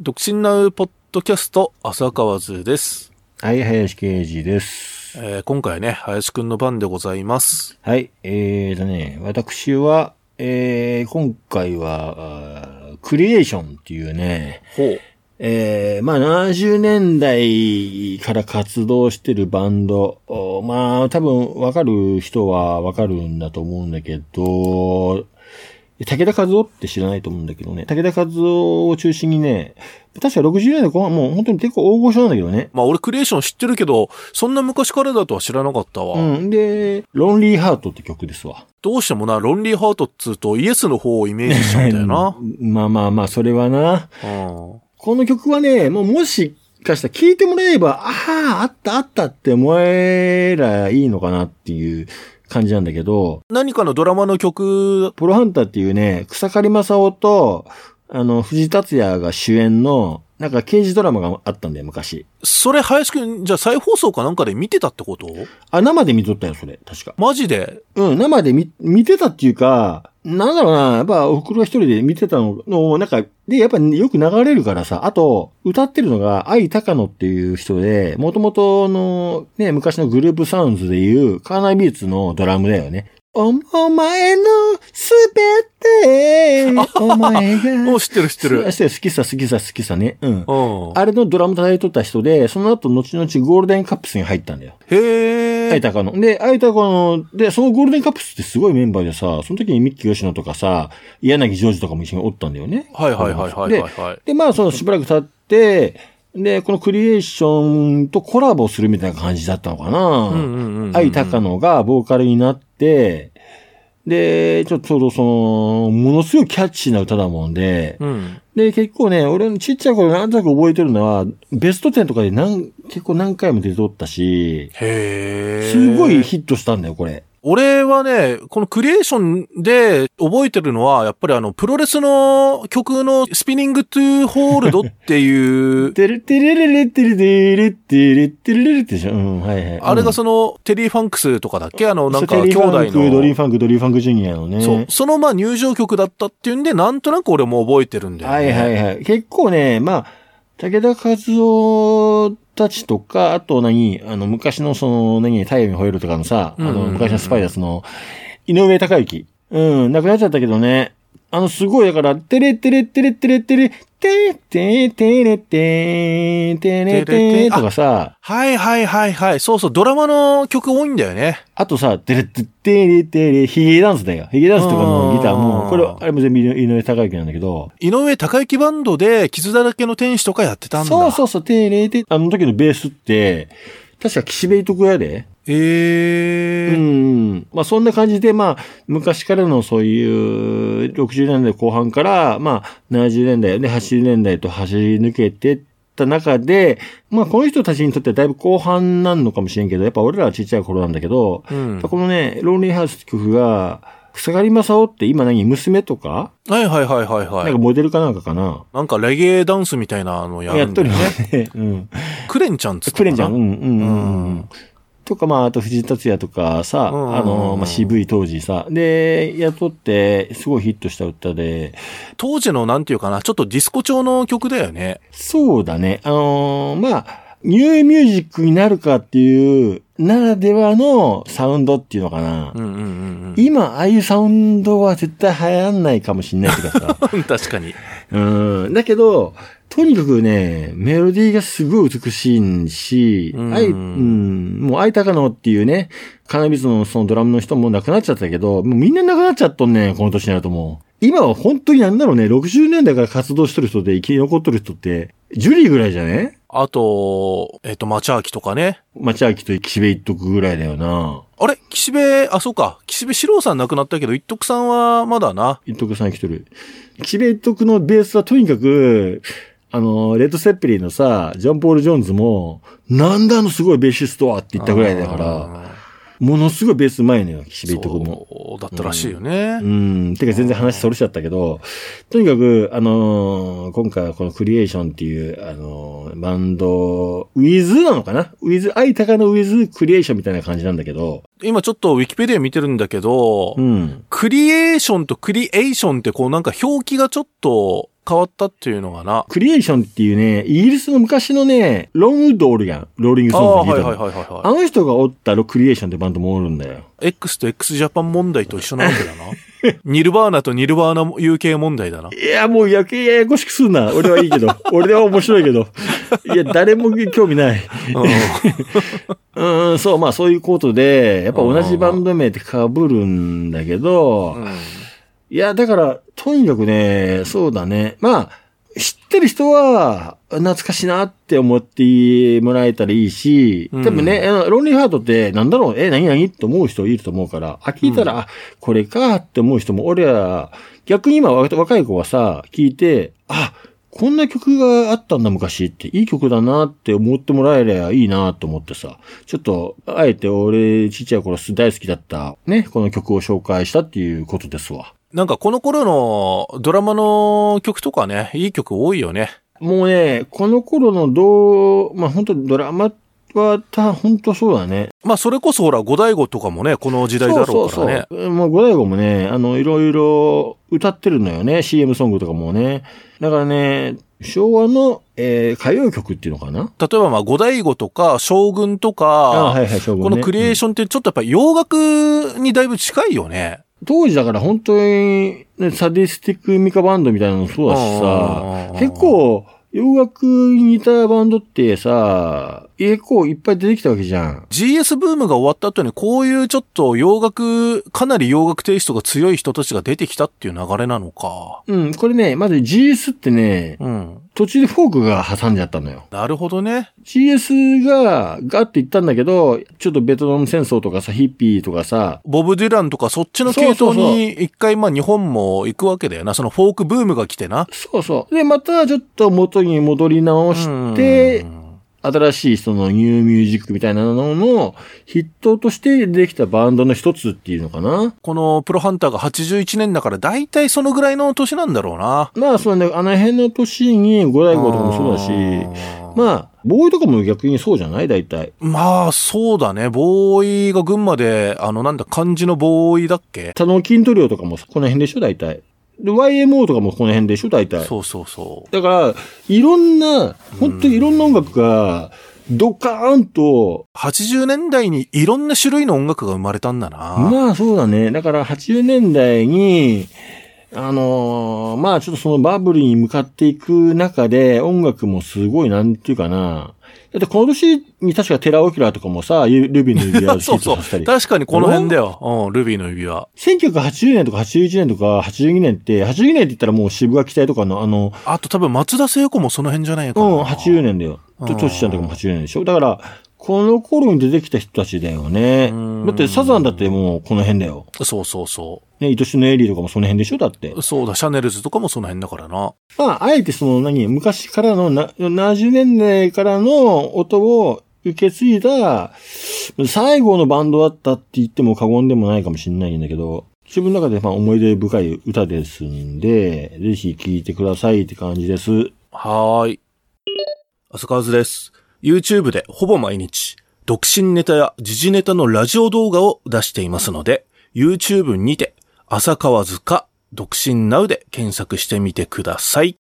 独身なうポッドキャスト、浅川図です。はい、林啓二です。えー今回ね、林くんの番でございます。はい、えーとね、私は、えー、今回は、クリエーションっていうね、ほう。えー、まあ70年代から活動してるバンド、おまあ多分わかる人はわかるんだと思うんだけど、武田和夫って知らないと思うんだけどね、武田和夫を中心にね、確か60年代後半もう本当に結構大御所なんだけどね、まあ俺クリエーション知ってるけど、そんな昔からだとは知らなかったわ。うん。で、ロンリーハートって曲ですわ。どうしてもな、ロンリーハートっつうとイエスの方をイメージしちゃ うんだよな。まあまあまあ、それはな。うん。この曲はね、もうもしかしたら聴いてもらえれば、ああ、あったあったって思えらいいのかなっていう感じなんだけど、何かのドラマの曲、プロハンターっていうね、草刈正雄と、あの、藤達也が主演の、なんか刑事ドラマがあったんだよ、昔。それ林くん、じゃあ再放送かなんかで見てたってこと？あ、生で見とったよ、それ、確か。マジで？うん、生で見、見てたっていうか、なんだろうな、やっぱ、お袋一人で見てたのの、なんか、で、やっぱよく流れるからさ、あと、歌ってるのが、愛高野っていう人で、もともとの、ね、昔のグループサウンズでいう、カーナイビーツのドラムだよね。お、お前のすべて、お前が。もう知ってる知ってる。知ってる好きさ、好きさ、好きさね。うん。うん。あれのドラム叩いとった人で、その後、後々ゴールデンカップスに入ったんだよ。へえ。愛高野。で、愛高野で、そのゴールデンカップスってすごいメンバーでさ、その時にミッキー吉野とかさ、柳ジョージとかも一緒におったんだよね。はいはいはいはいはい、はい。で、まあ、そのしばらく経って、で、このクリエーションとコラボするみたいな感じだったのかな。うんうんうんうん愛高野がボーカルになって、で、ちょっとちょうどその、ものすごいキャッチーな歌だもんで、うん。で、結構ね、俺のちっちゃい頃なんとなく覚えてるのは、ベスト10とかで何、結構何回も出ておったし、へえ。すごいヒットしたんだよ、これ。俺はね、このクリエーションで覚えてるのは、やっぱりあの、プロレスの曲のスピニングトゥーホールドっていう、てるてれれれてるてるてるてるれれってでしょうん、はいはい。あれが、その、テリー・ファンクスとかだっけあの、なんか兄弟テリーファンクドリー。ファンク、ドリーファンクジュニアのね。そう。そのまあ入場曲だったっていうんで、なんとなく俺も覚えてるんだよね。はいはいはい。結構ね、まあ、竹田和夫たちとか、あと何、あの、昔のその、何、太陽にほえろとかのさ、あの、昔のスパイダースの、井上堯之。うん、亡くなっちゃったけどね。あの、すごい、だから、てれてれてれてれてれ、てててれててれてとかさ、はいはいはいはい。そうそう、ドラマの曲多いんだよね。あとさ、てれててれてれ、ヒゲダンスだよ。ヒゲダンスとかのギターうんも、これ、あれも全部井上隆之なんだけど、井上隆之バンドで、傷だらけの天使とかやってたんだ。そうそうそう、てれて、あの時のベースって、確か岸辺徳屋で、ええうん。まあそんな感じで、まあ、昔からのそういう、60年代後半から、まあ、70年代、ね、80年代と走り抜けてった中で、まあこの人たちにとってはだいぶ後半なんのかもしれんけど、やっぱ俺らはちっちゃい頃なんだけど、うん。このね、ロンリーハウスって曲が、草刈正雄って今何娘とか、はいはいはいはいはい。なんかモデルかなんかかな？なんかレゲエダンスみたいなのややっとるるんだよよね。ね。うん。クレンちゃんっつったかな？クレンちゃん、うん、うん、うん。ううんんとか、まあ、あと藤達也とかさ、うんあの、まあ、渋い当時さ、で、雇って、すごいヒットした歌で、当時のなんていうかな、ちょっとディスコ調の曲だよね。そうだね、あのーまあ、ニューミュージックになるかっていう、ならではのサウンドっていうのかな。うんうんうん今、ああいうサウンドは絶対流行んないかもしんないけどさ。うん。確かに。うん。だけど、とにかくね、メロディーがすごい美しいし、うんあい、うん、もう愛高野っていうね、カナビスのそのドラムの人も亡くなっちゃったけど、もうみんな亡くなっちゃっとんねん、この年になるともう。今は本当になんだろうね、60年代から活動してる人で生き残ってる人って、ジュリーぐらいじゃね？あと、えっ、と、町明とかね。町明と岸辺一徳ぐらいだよな。あれ？岸辺、あ、そうか。岸辺四郎さん亡くなったけど、一徳さんはまだな。一徳さん来てる。岸辺一徳のベースはとにかく、あの、レッド・セッペリンのさ、ジョン・ポール・ジョーンズも、なんだあのすごいベーシストはって言ったぐらいだから、ら。ものすごいベースうまいのよ、岸辺一徳も。そうだったらしいよね。うん。てか全然話それちゃったけど、とにかく、あのー今回はこのクリエーションっていう、あのーバンド、ウィズなのかなウィズ、愛高のウィズクリエーションみたいな感じなんだけど、今ちょっとウィキペディア見てるんだけど、うん。クリエーションとクリエーションってこうなんか表記がちょっと変わったっていうのがな。クリエーションっていうね、イギリスの昔のね、ロンウッドおるやん。ローリングああ、ソングのギターのはいはいはいはい、はあの人がおったロクリエーションってバンドもおるんだよ。い。X と x ジャパン問題と一緒なわけだな。ニルバーナとニルバーナ UK 問題だな。いや、もうやけややこしくすんな。俺はいいけど。俺は面白いけど。いや、誰も興味ない。うん、そう、まあそういうことで、やっぱ同じバンド名って被るんだけど、うん。いや、だから、とにかくね、そうだね。まあ、知ってる人は、懐かしいなって思ってもらえたらいいし、うん多分ね、あのロンリーハートって、なんだろう、え、何々って思う人いると思うから、あ、聞いたら、あ、これかって思う人も、俺は、逆に今若若い子はさ、聞いて、あ、こんな曲があったんだ昔って、いい曲だなって思ってもらえればいいなと思ってさ、ちょっと、あえて俺ちっちゃい頃大好きだった、ね、この曲を紹介したっていうことですわ。なんかこの頃のドラマの曲とかね、いい曲多いよね。もうね、この頃のどう、まあ本当ドラマはた、本当そうだね。まあそれこそほら、五大悟とかもね、この時代だろうからね。そうそう。もう五大悟もね、あの、いろいろ歌ってるのよね。CM ソングとかもね。だからね、昭和の、えー歌謡曲っていうのかな例えばまあ五大悟とか将軍とあか、はいはい。このクリエーションってちょっとやっぱ洋楽にだいぶ近いよね。当時だから本当に、ね、サディスティックミカバンドみたいなのもそうだしさ、結構、洋楽に似たバンドってさ、結構いっぱい出てきたわけじゃん。GS ブームが終わった後にこういうちょっと洋楽、かなり洋楽テイストが強い人たちが出てきたっていう流れなのか。うん、これね、まず GS ってね、うん。途中でフォークが挟んじゃったのよ。なるほどね。GS がガッて言ったんだけど、ちょっとベトナム戦争とかさ、ヒッピーとかさ、ボブ・ディランとかそっちの系統に一回まあ日本も行くわけだよな。そのフォークブームが来てな。そうそう。で、またちょっと元に戻り直してう、ん新しいそのニューミュージックみたいなののヒットとしてできたバンドの一つっていうのかな。このプロハンターが81年だから大体そのぐらいの年なんだろうな。まあそうね、あの辺の年に五大悟とかもそうだし、あまあ、ボーイとかも逆にそうじゃない？大体。まあ、そうだね。ボーイが群馬で、あの、なんだ、漢字のボーイだっけ？他の筋トレとかもこの辺でしょ？大体。で、YMO とかもこの辺でしょ大体。そうそうそう。だから、いろんな、本当にいろんな音楽が、ドカーンと、80年代にいろんな種類の音楽が生まれたんだな。まあそうだね。だから80年代に、あのーまあちょっとそのバブルに向かっていく中で音楽もすごいなんていうかな。だってこの年に確かテラオキラとかもさ、ルビーの指輪をヒ そうそうットさせたり。確かにこの辺だよ。うん、ルビーの指輪。1980年とか81年とか82年って、82年って言ったらもう渋谷期待とかのあの、あと多分松田聖子もその辺じゃないかな。うん、80年だよ。と、うんトシちゃんとかも80年でしょだから、この頃に出てきた人たちだよねうん。だってサザンだってもうこの辺だよ。そうそうそね、愛しのエリーとかもその辺でしょ？だってう。。そうだ、シャネルズとかもその辺だからな。まあ、あえてその何、昔からのな、70年代からの音を受け継いだ、最後のバンドだったって言っても過言でもないかもしれないんだけど、自分の中でまあ思い出深い歌ですんで、ぜひ聴いてくださいって感じです。はーい。浅川図です。YouTube でほぼ毎日、独身ネタや時事ネタのラジオ動画を出していますので、YouTube にて、浅川図か、独身ナウで検索してみてください。